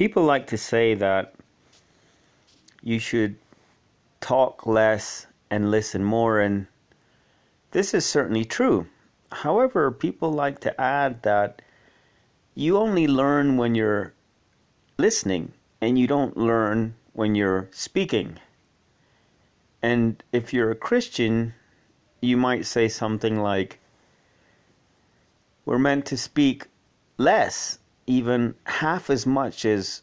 People like to say that you should talk less and listen more, and this is certainly true. However, people like to add that you only learn when you're listening and you don't learn when you're speaking. And if you're a Christian, you might say something like, We're meant to speak less, even half as much as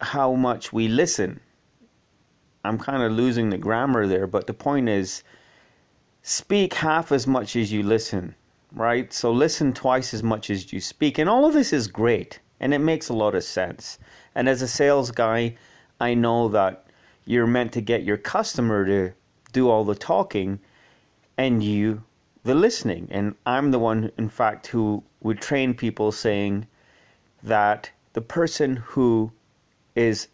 how much we listen. I'm kind of losing the grammar there, but the point is speak half as much as you listen, right? So listen twice as much as you speak. And all of this is great and it makes a lot of sense. And as a sales guy, I know that you're meant to get your customer to do all the talking and you the listening. And I'm the one, in fact, who would train people saying that the person who is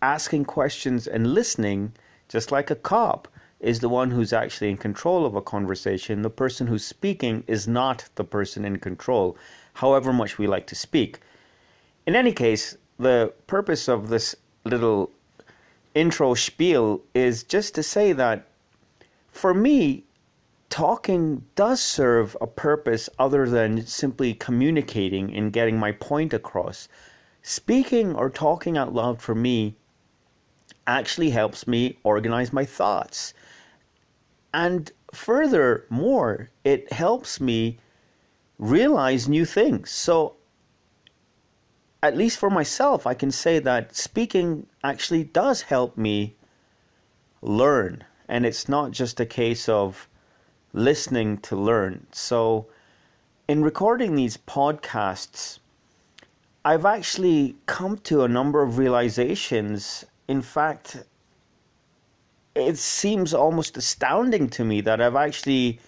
asking questions and listening, just like a cop, is the one who's actually in control of a conversation. The person who's speaking is not the person in control, however much we like to speak. In any case, the purpose of this little intro spiel is just to say that for me, talking does serve a purpose other than simply communicating and getting my point across. Speaking or talking out loud for me actually helps me organize my thoughts. And furthermore, it helps me realize new things. So, at least for myself, I can say that speaking actually does help me learn. And it's not just a case of listening to learn. So, in recording these podcasts, I've actually come to a number of realizations. In fact, it seems almost astounding to me that I've actually,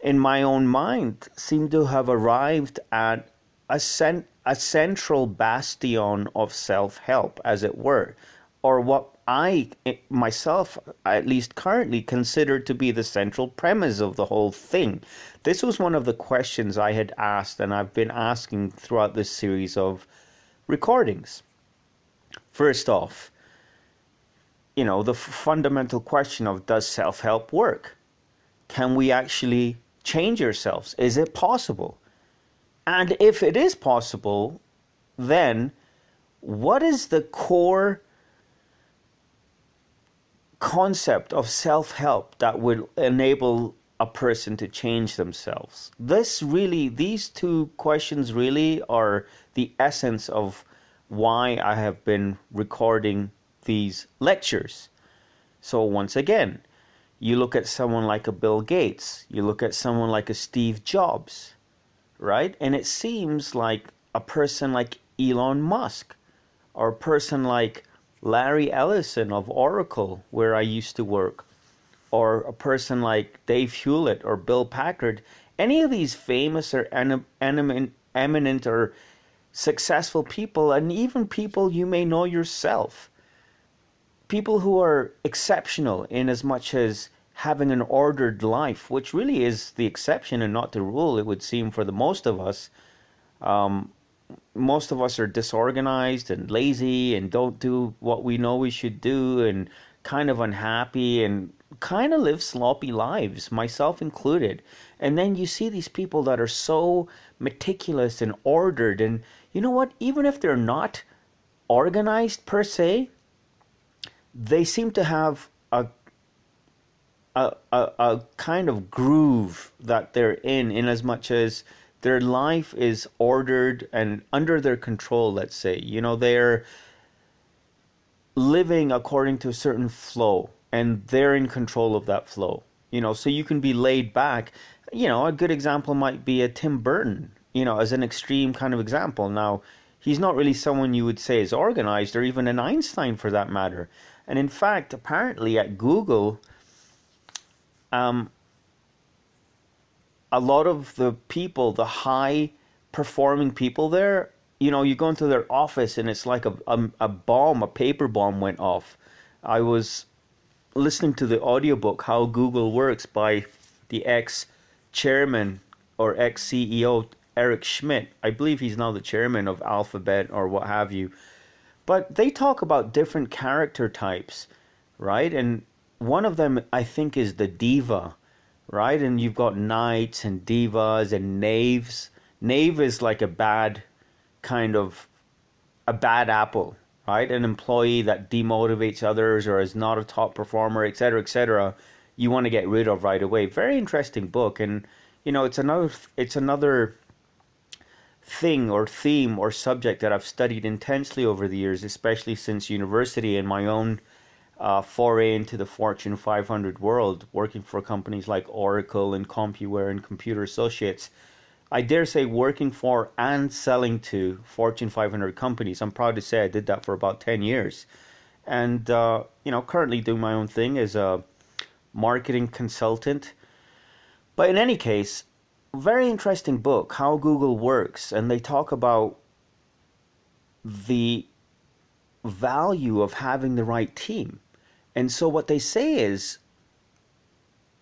in my own mind, seem to have arrived at a, cent- a central bastion of self help, as it were, or what I eh, myself, at least currently, consider to be the central premise of the whole thing. This was one of the questions I had asked, and I've been asking throughout this series of recordings. First off, you know, the fundamental question of does self help work? Can we actually change ourselves? Is it possible? And if it is possible, then what is the core concept of self help that would enable a person to change themselves? This really, these two questions really are the essence of why I have been recording these lectures. So, once again, you look at someone like a Bill Gates, you look at someone like a Steve Jobs, right? And it seems like a person like Elon Musk or a person like Larry Ellison of Oracle, where I used to work, or a person like Dave Hewlett or Bill Packard, any of these famous or eminent, or successful people, and even people you may know yourself, people who are exceptional in as much as having an ordered life, which really is the exception and not the rule, it would seem for the most of us. Um, most of us are disorganized and lazy and don't do what we know we should do and kind of unhappy and kind of live sloppy lives, myself included. And then you see these people that are so meticulous and ordered. And you know what? Even if they're not organized per se, they seem to have a a, a, a kind of groove that they're in, in as much as their life is ordered and under their control, let's say. You know, they're living according to a certain flow and they're in control of that flow. You know, so you can be laid back. You know, a good example might be a Tim Burton, you know, as an extreme kind of example. Now, he's not really someone you would say is organized or even an Einstein for that matter. And in fact, apparently at Google, um, a lot of the people, the high performing people there, you know, you go into their office and it's like a, a, a bomb, a paper bomb went off. I was listening to the audiobook How Google Works by the ex chairman or ex CEO Eric Schmidt. I believe he's now the chairman of Alphabet or what have you. But they talk about different character types, right? And one of them, I think, is the diva, right? And you've got knights and divas and knaves. Knave is like a bad kind of a bad apple, right? An employee that demotivates others or is not a top performer, etc., etc. You want to get rid of right away. Very interesting book, and you know, it's another it's another thing or theme or subject that I've studied intensely over the years, especially since university and my own uh, foray into the Fortune 500 world, working for companies like Oracle and CompuWare and Computer Associates. I dare say working for and selling to Fortune 500 companies. I'm proud to say I did that for about 10 years. And, uh, you know, currently doing my own thing as a marketing consultant. But in any case, very interesting book, How Google Works, and they talk about the value of having the right team. And so what they say is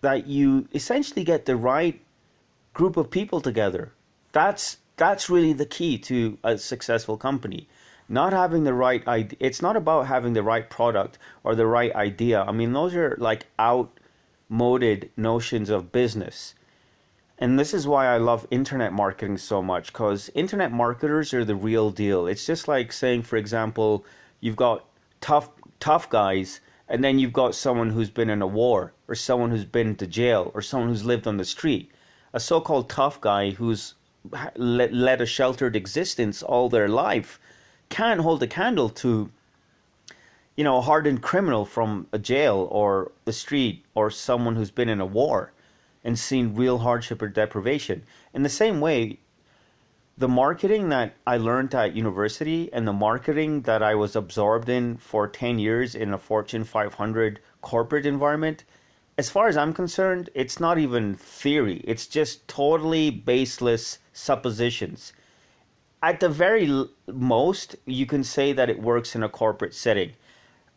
that you essentially get the right group of people together. That's that's really the key to a successful company. Not having the right idea. It's not about having the right product or the right idea. I mean, those are like outmoded notions of business and this is why I love internet marketing so much because internet marketers are the real deal. It's just like saying, for example, you've got tough tough guys, and then you've got someone who's been in a war, or someone who's been to jail, or someone who's lived on the street. A so-called tough guy who's led a sheltered existence all their life can't hold a candle to you know a hardened criminal from a jail or the street or someone who's been in a war and seen real hardship or deprivation. In the same way, the marketing that I learned at university and the marketing that I was absorbed in for 10 years in a Fortune 500 corporate environment, as far as I'm concerned, it's not even theory. It's just totally baseless suppositions. At the very most, you can say that it works in a corporate setting.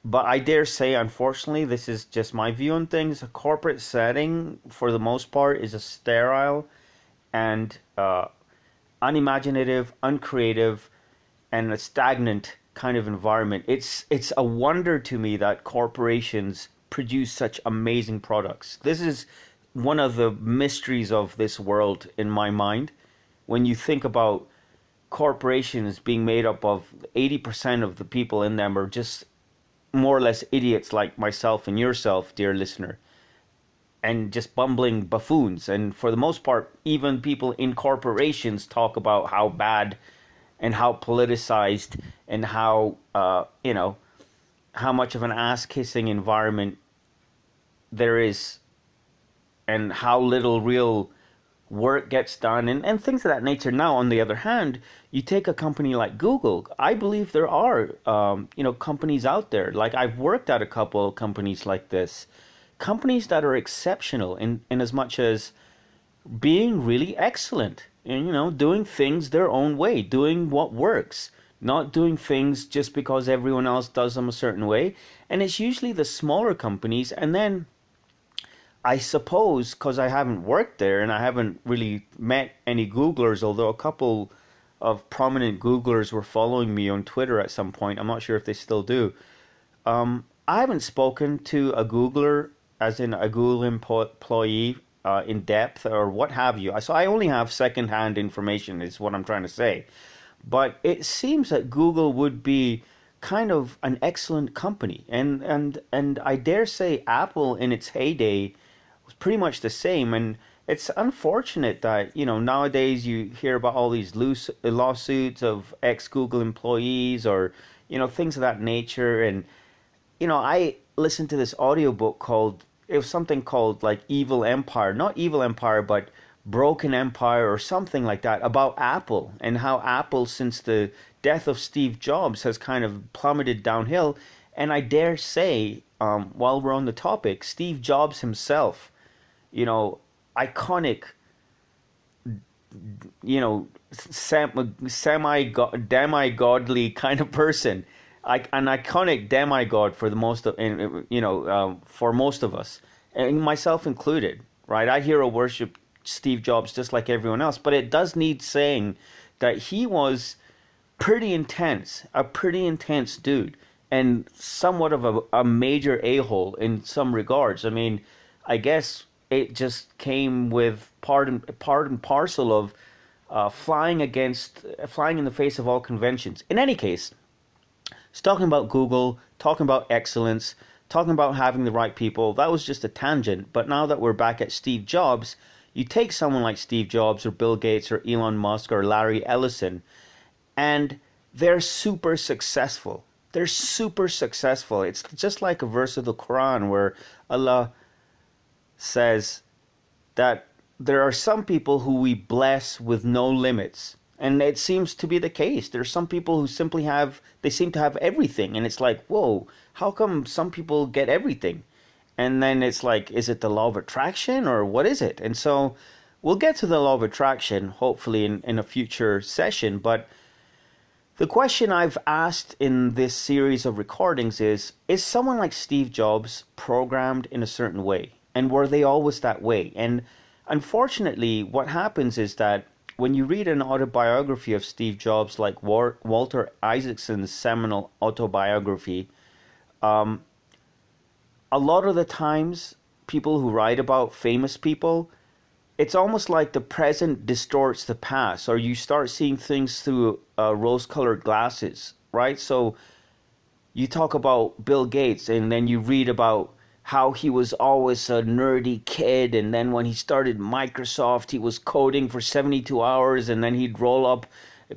But I dare say, unfortunately, this is just my view on things. A corporate setting, for the most part, is a sterile and uh, unimaginative, uncreative, and a stagnant kind of environment. It's it's a wonder to me that corporations produce such amazing products. This is one of the mysteries of this world in my mind. When you think about corporations being made up of 80% of the people in them are just more or less idiots like myself and yourself, dear listener, and just bumbling buffoons. And for the most part, even people in corporations talk about how bad and how politicized and how, uh, you know, how much of an ass kissing environment there is and how little real work gets done and, and things of that nature. Now, on the other hand, you take a company like Google. I believe there are, um, you know, companies out there. Like I've worked at a couple of companies like this, companies that are exceptional in, in as much as being really excellent and, you know, doing things their own way, doing what works, not doing things just because everyone else does them a certain way. And it's usually the smaller companies and then I suppose because I haven't worked there and I haven't really met any Googlers, although a couple of prominent Googlers were following me on Twitter at some point. I'm not sure if they still do. Um, I haven't spoken to a Googler, as in a Google employee, uh, in depth or what have you. So I only have secondhand information, is what I'm trying to say. But it seems that Google would be kind of an excellent company, and and and I dare say Apple in its heyday was pretty much the same. And it's unfortunate that you know nowadays you hear about all these loose lawsuits of ex Google employees or you know things of that nature. And you know, I listened to this audiobook called it was something called like Evil Empire, not Evil Empire, but Broken Empire or something like that about Apple and how Apple, since the death of Steve Jobs, has kind of plummeted downhill. And I dare say, um, while we're on the topic, Steve Jobs himself you know, iconic, you know, semi demi-godly kind of person, an iconic demigod for the most of, you know, um, for most of us, and myself included. Right, I hero worship Steve Jobs just like everyone else, but it does need saying that he was pretty intense, a pretty intense dude, and somewhat of a, a major a hole in some regards. I mean, I guess it just came with part and part and parcel of uh, flying against, flying in the face of all conventions. In any case, talking about Google, talking about excellence, talking about having the right people. That was just a tangent. But now that we're back at Steve Jobs, you take someone like Steve Jobs or Bill Gates or Elon Musk or Larry Ellison, and they're super successful. They're super successful. It's just like a verse of the Quran where Allah says that there are some people who we bless with no limits. And it seems to be the case. There's some people who simply have, they seem to have everything. And it's like, whoa, how come some people get everything? And then it's like, is it the law of attraction or what is it? And so we'll get to the law of attraction hopefully in, in a future session. But the question I've asked in this series of recordings is Is someone like Steve Jobs programmed in a certain way? And were they always that way? And unfortunately, what happens is that when you read an autobiography of Steve Jobs, like Walter Isaacson's seminal autobiography, um, a lot of the times, people who write about famous people, it's almost like the present distorts the past, or you start seeing things through uh, rose colored glasses, right? So you talk about Bill Gates, and then you read about how he was always a nerdy kid and then when he started Microsoft he was coding for 72 hours and then he'd roll up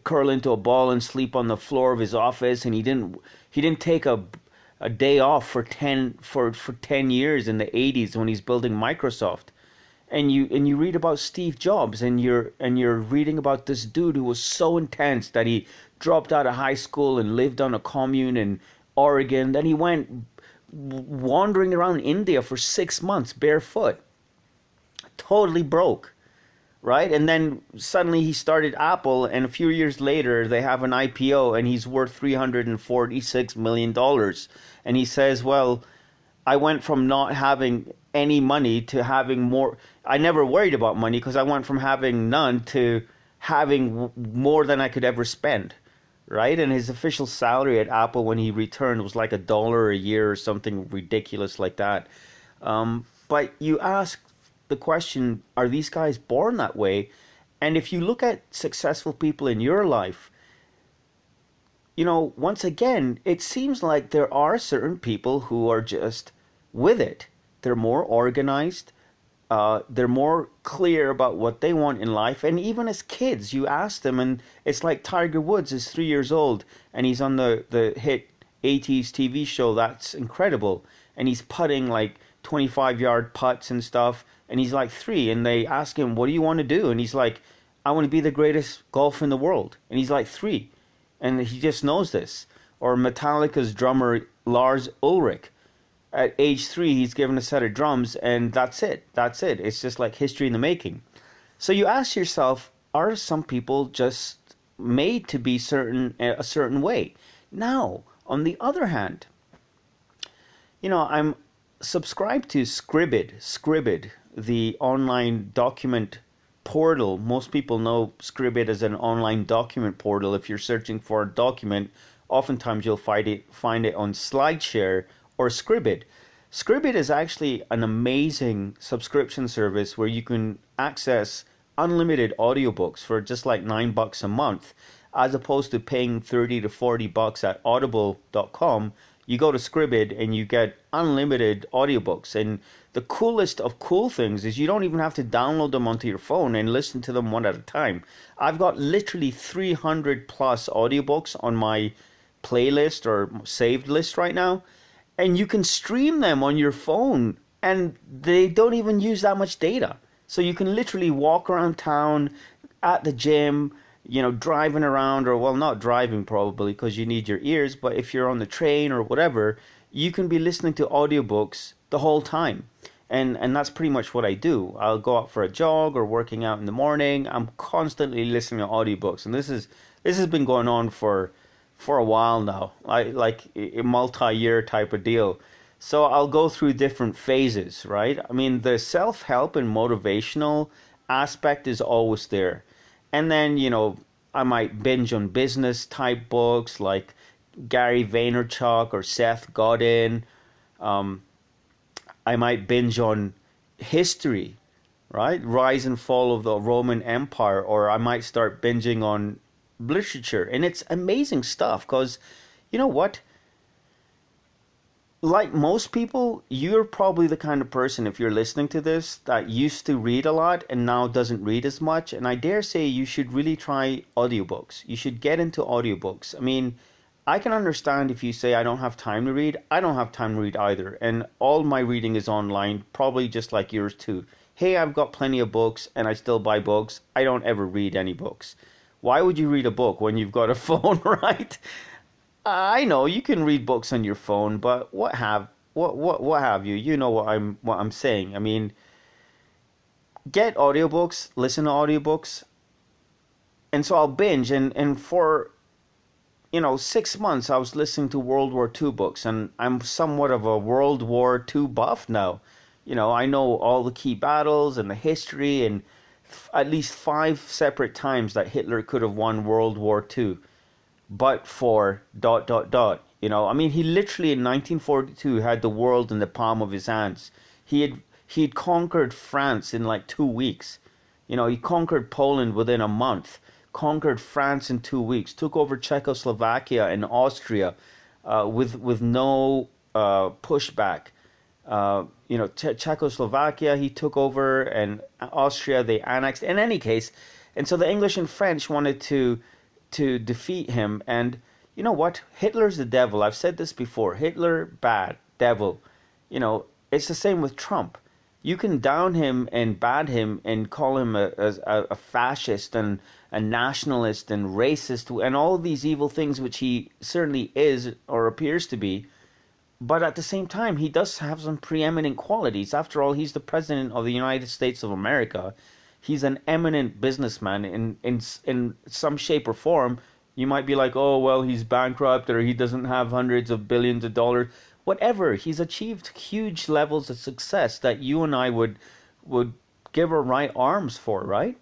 curl into a ball and sleep on the floor of his office and he didn't he didn't take a a day off for 10 for for 10 years in the 80s when he's building Microsoft. And you and you read about Steve Jobs and you're and you're reading about this dude who was so intense that he dropped out of high school and lived on a commune in Oregon. Then he went wandering around India for six months barefoot, totally broke, right? And then suddenly he started Apple, and a few years later they have an IPO, and he's worth three hundred and forty-six million dollars. And he says, "Well, I went from not having any money to having more. I never worried about money because I went from having none to having more than I could ever spend." Right? And his official salary at Apple when he returned was like a dollar a year or something ridiculous like that. Um, but you ask the question are these guys born that way? And if you look at successful people in your life, you know, once again, it seems like there are certain people who are just with it. They're more organized uh, they're more clear about what they want in life. And even as kids, you ask them, and it's like Tiger Woods is three years old and he's on the, the hit 80s TV show That's Incredible. And he's putting like 25 yard putts and stuff. And he's like three. And they ask him, What do you want to do? And he's like, I want to be the greatest golfer in the world. And he's like three. And he just knows this. Or Metallica's drummer, Lars Ulrich at age three, he's given a set of drums, and that's it. That's it. It's just like history in the making. So you ask yourself, are some people just made to be certain a certain way? Now, on the other hand, you know, I'm subscribed to Scribd, Scribd, the online document portal. Most people know Scribd as an online document portal. If you're searching for a document, oftentimes you'll find it find it on SlideShare or Scribd. Scribd is actually an amazing subscription service where you can access unlimited audiobooks for just like 9 bucks a month as opposed to paying 30 to 40 bucks at audible.com you go to Scribd and you get unlimited audiobooks. And the coolest of cool things is you don't even have to download them onto your phone and listen to them one at a time. I've got literally 300 plus audiobooks on my playlist or saved list right now and you can stream them on your phone and they don't even use that much data. So you can literally walk around town at the gym, you know, driving around, or well, not driving probably because you need your ears, but if you're on the train or whatever, you can be listening to audiobooks the whole time. And and that's pretty much what I do. I'll go out for a jog or working out in the morning. I'm constantly listening to audiobooks, and this is this has been going on for for a while now, I, like a multi-year type of deal. So I'll go through different phases, right? I mean, the self-help and motivational aspect is always there. And then, you know, I might binge on business type books like Gary Vaynerchuk or Seth Godin. Um, I might binge on history, right? Rise and fall of the Roman Empire, or I might start binging on literature. And it's amazing stuff because, you know what? like most people, you're probably the kind of person, if you're listening to this, that used to read a lot and now doesn't read as much. And I dare say you should really try audiobooks. You should get into audiobooks. I mean, I can understand if you say, I don't have time to read. I don't have time to read either. And all my reading is online, probably just like yours too. Hey, I've got plenty of books and I still buy books. I don't ever read any books. Why would you read a book when you've got a phone, right? I know you can read books on your phone, but what have what what what have you? You know what I'm what I'm saying. I mean, get audiobooks, listen to audiobooks. And so I'll binge and and for you know, 6 months I was listening to World War II books and I'm somewhat of a World War II buff now. You know, I know all the key battles and the history and at least five separate times that Hitler could have won World War II but for dot dot dot. You know, I mean, he literally in 1942 had the world in the palm of his hands. He had he had conquered France in like two weeks. You know, he conquered Poland within a month, conquered France in two weeks, took over Czechoslovakia and Austria uh, with with no uh, pushback. Uh, you know, Czech- Czechoslovakia he took over, and Austria they annexed. In any case, and so the English and French wanted to to defeat him. And you know what? Hitler's the devil. I've said this before. Hitler, bad, devil. You know, it's the same with Trump. You can down him and bad him and call him a, a, a fascist and a nationalist and racist and all these evil things, which he certainly is or appears to be. But at the same time, he does have some preeminent qualities. After all, he's the president of the United States of America he's an eminent businessman in in in some shape or form. You might be like, oh well, he's bankrupt or he doesn't have hundreds of billions of dollars. Whatever, he's achieved huge levels of success that you and I would would give our right arms for, right?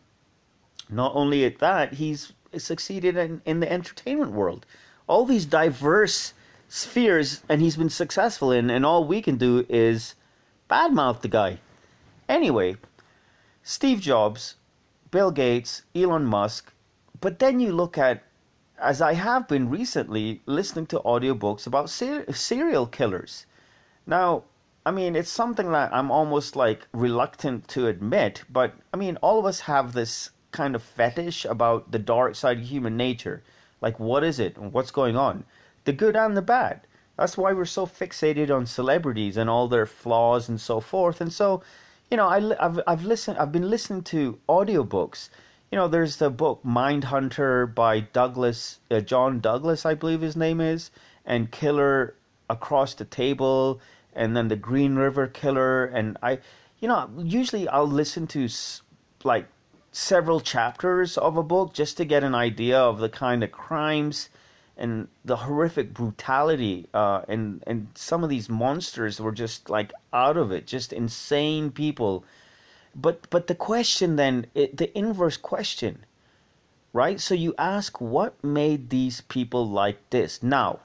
Not only at that, he's succeeded in, in the entertainment world. All these diverse spheres, and he's been successful in, and all we can do is badmouth the guy. Anyway, Steve Jobs, Bill Gates, Elon Musk, but then you look at, as I have been recently, listening to audiobooks about ser- serial killers. Now, I mean, it's something that I'm almost like reluctant to admit, but I mean, all of us have this kind of fetish about the dark side of human nature. Like, what is it and what's going on? The good and the bad. That's why we're so fixated on celebrities and all their flaws and so forth. And so, you know, I, have I've listened, I've been listening to audiobooks. You know, there's the book Mind Hunter by Douglas, uh, John Douglas, I believe his name is, and Killer Across the Table, and then the Green River Killer. And I, you know, usually I'll listen to like several chapters of a book just to get an idea of the kind of crimes and the horrific brutality uh, and and some of these monsters were just like out of it, just insane people. But but the question then, it, the inverse question, right? So you ask, what made these people like this? Now,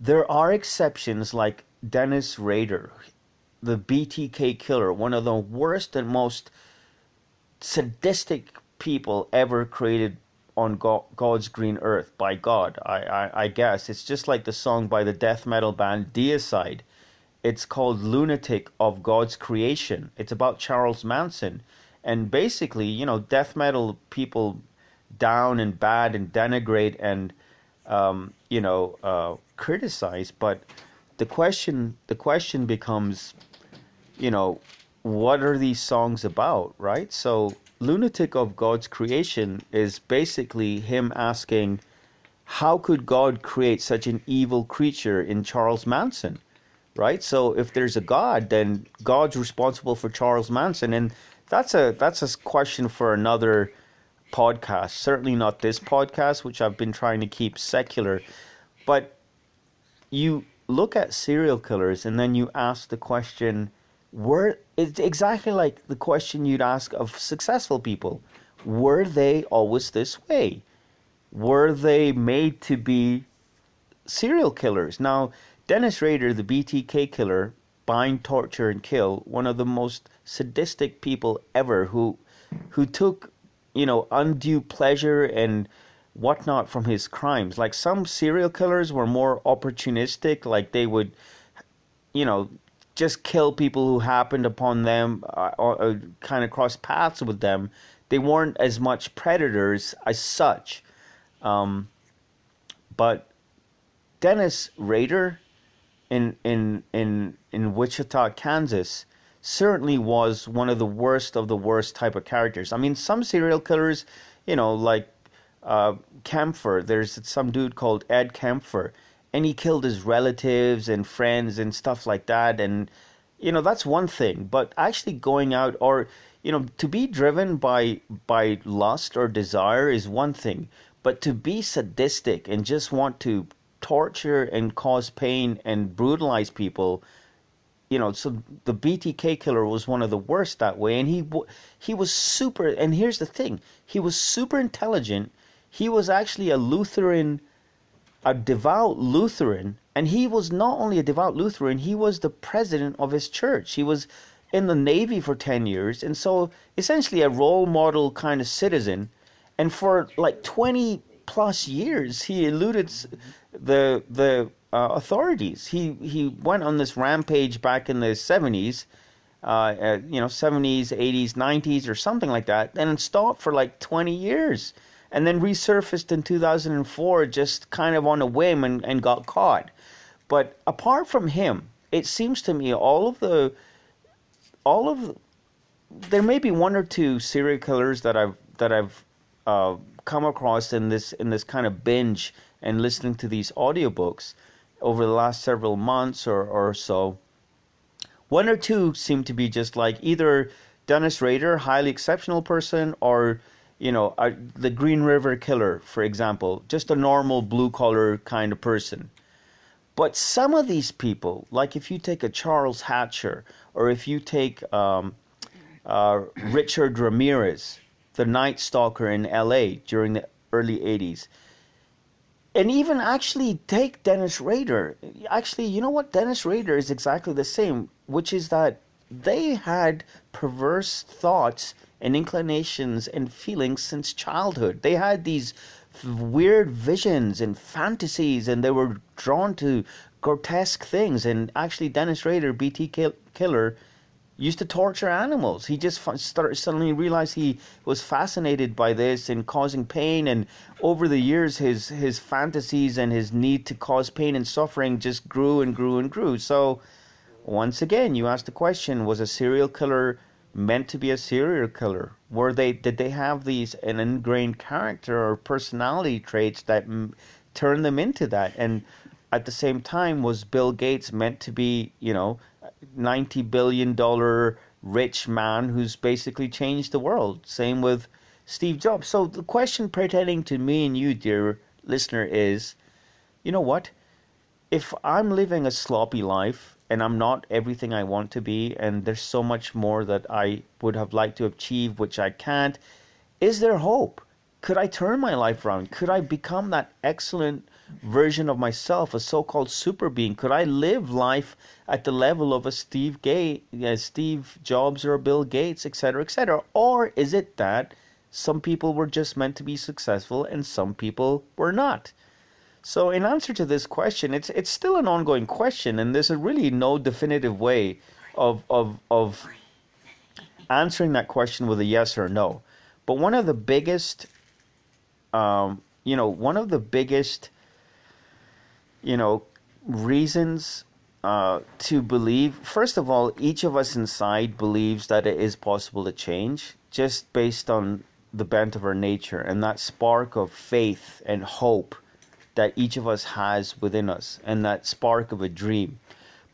there are exceptions like Dennis Rader, the BTK killer, one of the worst and most sadistic people ever created on God's green earth by God. I, I, I guess it's just like the song by the death metal band Deicide. It's called Lunatic of God's Creation. It's about Charles Manson. And basically, you know, death metal people down and bad and denigrate and um, you know uh, criticize. But the question the question becomes, you know, what are these songs about, right? So Lunatic of God's Creation is basically him asking, how could God create such an evil creature in Charles Manson? Right? So if there's a God, then God's responsible for Charles Manson. And that's a that's a question for another podcast. Certainly not this podcast, which I've been trying to keep secular. But you look at serial killers and then you ask the question were it's exactly like the question you'd ask of successful people. Were they always this way? Were they made to be serial killers? Now, Dennis Rader, the BTK killer, bind, torture, and kill, one of the most sadistic people ever who who took, you know, undue pleasure and whatnot from his crimes. Like some serial killers were more opportunistic, like they would, you know, just kill people who happened upon them uh, or, or kind of cross paths with them. They weren't as much predators as such. Um, but Dennis Rader in in in in Wichita, Kansas, certainly was one of the worst of the worst type of characters. I mean, some serial killers, you know, like uh, Kemper. There's some dude called Ed Kemper, and he killed his relatives and friends and stuff like that. And you know, that's one thing. But actually going out or you know, to be driven by by lust or desire is one thing. But to be sadistic and just want to torture and cause pain and brutalize people, you know, so the BTK killer was one of the worst that way, and he he was super. And here's the thing: he was super intelligent. He was actually a Lutheran, a devout Lutheran, and he was not only a devout Lutheran, he was the president of his church. He was in the Navy for 10 years, and so essentially a role model kind of citizen. And for like 20 plus years, he eluded the the uh, authorities. He he went on this rampage back in the 70s, uh, uh, you know, 70s, 80s, 90s, or something like that, and stopped for like 20 years, and then resurfaced in 2004, just kind of on a whim, and, and got caught. But apart from him, it seems to me all of the all of there may be one or two serial killers that I've that I've uh, come across in this in this kind of binge and listening to these audiobooks over the last several months or, or so. One or two seem to be just like either Dennis Rader, highly exceptional person, or you know the Green River Killer, for example, just a normal blue collar kind of person. But some of these people, like if you take a Charles Hatcher, or if you take um, uh, Richard Ramirez, the Night Stalker in L.A. during the early '80s, and even actually take Dennis Rader. Actually, you know what? Dennis Rader is exactly the same, which is that they had perverse thoughts and inclinations and feelings since childhood. They had these weird visions and fantasies, and they were drawn to grotesque things. And actually, Dennis Rader, BT Killer, used to torture animals. He just started, suddenly realized he was fascinated by this and causing pain. And over the years, his his fantasies and his need to cause pain and suffering just grew and grew and grew. So, once again, you asked the question: Was a serial killer meant to be a serial killer? Were they? Did they have these an ingrained character or personality traits that m- turned them into that? And at the same time, was Bill Gates meant to be, you know? 90 billion dollar rich man who's basically changed the world. Same with Steve Jobs. So the question pertaining to me and you, dear listener, is you know what? If I'm living a sloppy life and I'm not everything I want to be, and there's so much more that I would have liked to achieve which I can't, is there hope? Could I turn my life around? Could I become that excellent version of myself, a so-called super being? Could I live life at the level of a Steve Gate, uh, Steve Jobs or Bill Gates, etc., etc.? Or is it that some people were just meant to be successful and some people were not? So, in answer to this question, it's it's still an ongoing question, and there's really no definitive way of of of answering that question with a yes or a no. But one of the biggest, um, you know, one of the biggest you know, reasons uh, to believe. First of all, each of us inside believes that it is possible to change just based on the bent of our nature and that spark of faith and hope that each of us has within us and that spark of a dream.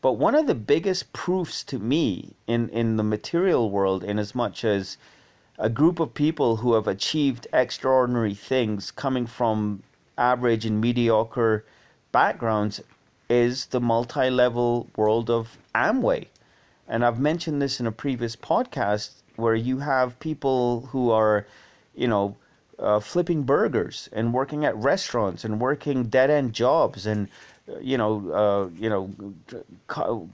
But one of the biggest proofs to me in, in the material world, in as much as a group of people who have achieved extraordinary things coming from average and mediocre backgrounds is the multi-level world of Amway. And I've mentioned this in a previous podcast where you have people who are, you know, uh, flipping burgers and working at restaurants and working dead end jobs and you know, uh, you know,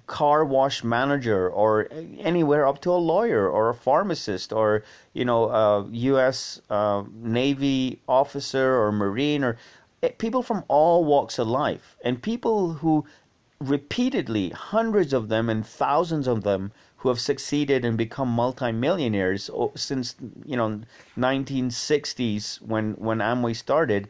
car wash manager or anywhere up to a lawyer or a pharmacist or you know, a U.S. Uh, Navy officer or Marine or eh, people from all walks of life and people who repeatedly, hundreds of them and thousands of them who have succeeded and become multimillionaires since you know 1960s when when Amway started,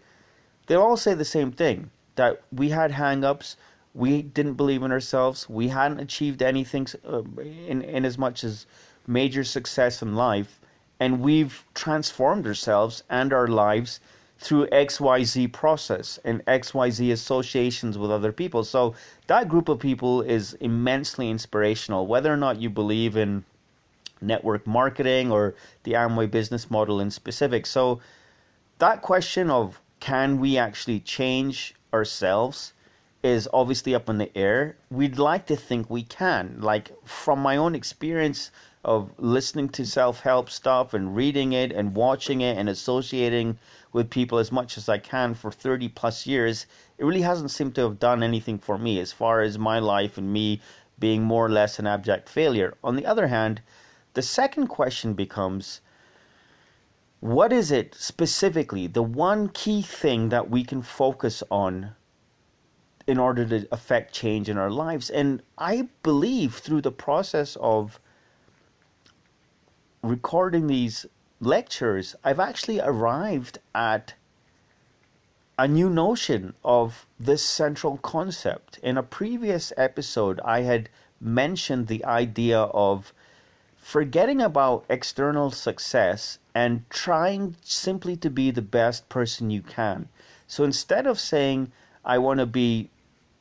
they all say the same thing that we had hangups, we didn't believe in ourselves, we hadn't achieved anything uh, in in as much as major success in life, and we've transformed ourselves and our lives through XYZ process and XYZ associations with other people. So that group of people is immensely inspirational, whether or not you believe in network marketing or the Amway business model in specific. So that question of can we actually change ourselves is obviously up in the air. We'd like to think we can. Like from my own experience of listening to self-help stuff and reading it and watching it and associating with people as much as I can for 30 plus years, it really hasn't seemed to have done anything for me as far as my life and me being more or less an abject failure. On the other hand, the second question becomes what is it specifically, the one key thing that we can focus on in order to affect change in our lives? And I believe through the process of recording these lectures, I've actually arrived at a new notion of this central concept. In a previous episode, I had mentioned the idea of forgetting about external success and trying simply to be the best person you can. So instead of saying, I want to be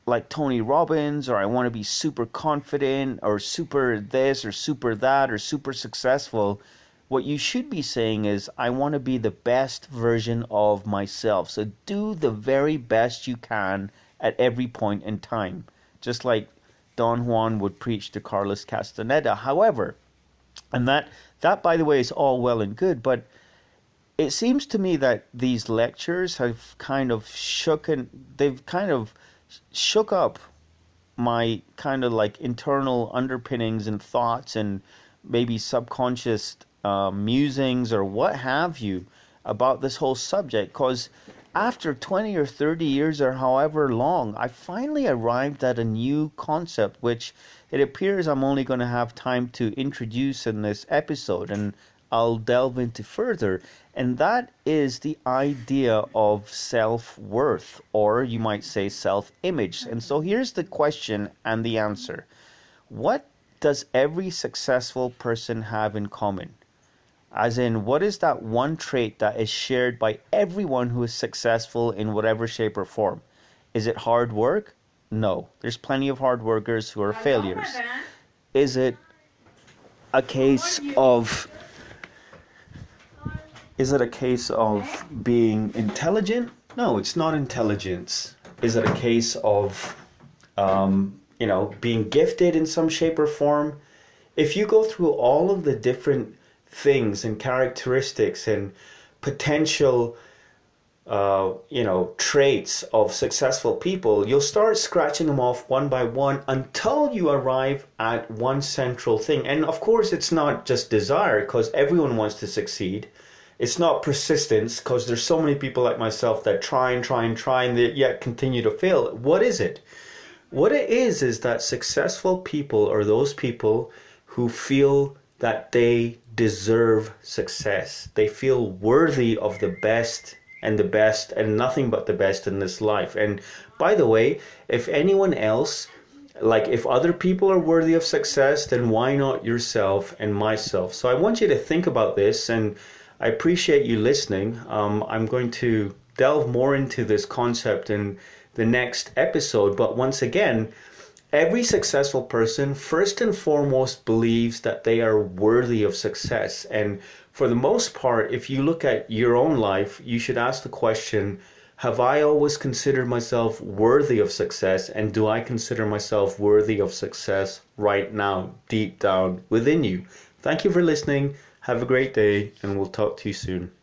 like Tony Robbins or I want to be super confident or super this or super that or super successful, what you should be saying is, I want to be the best version of myself. So do the very best you can at every point in time. Just like Don Juan would preach to Carlos Castaneda. However, and that that by the way is all well and good, but it seems to me that these lectures have kind of shooken they've kind of shook up my kind of like internal underpinnings and thoughts and maybe subconscious uh, musings or what have you about this whole subject because after 20 or 30 years or however long, I finally arrived at a new concept which it appears I'm only going to have time to introduce in this episode and I'll delve into further. And that is the idea of self worth, or you might say self image. And so here's the question and the answer What does every successful person have in common? As in, what is that one trait that is shared by everyone who is successful in whatever shape or form? Is it hard work? No. There's plenty of hard workers who are failures. Is it a case of is it a case of being intelligent? No, it's not intelligence. Is it a case of um, you know being gifted in some shape or form? If you go through all of the different things and characteristics and potential uh, you know traits of successful people you'll start scratching them off one by one until you arrive at one central thing and of course it's not just desire because everyone wants to succeed it's not persistence because there's so many people like myself that try and try and try and yet continue to fail what is it what it is is that successful people are those people who feel that they deserve success. They feel worthy of the best and the best and nothing but the best in this life. And by the way, if anyone else, like if other people are worthy of success, then why not yourself and myself? So I want you to think about this and I appreciate you listening. Um, I'm going to delve more into this concept in the next episode, but once again, Every successful person, first and foremost, believes that they are worthy of success. And for the most part, if you look at your own life, you should ask the question Have I always considered myself worthy of success? And do I consider myself worthy of success right now, deep down within you? Thank you for listening. Have a great day, and we'll talk to you soon.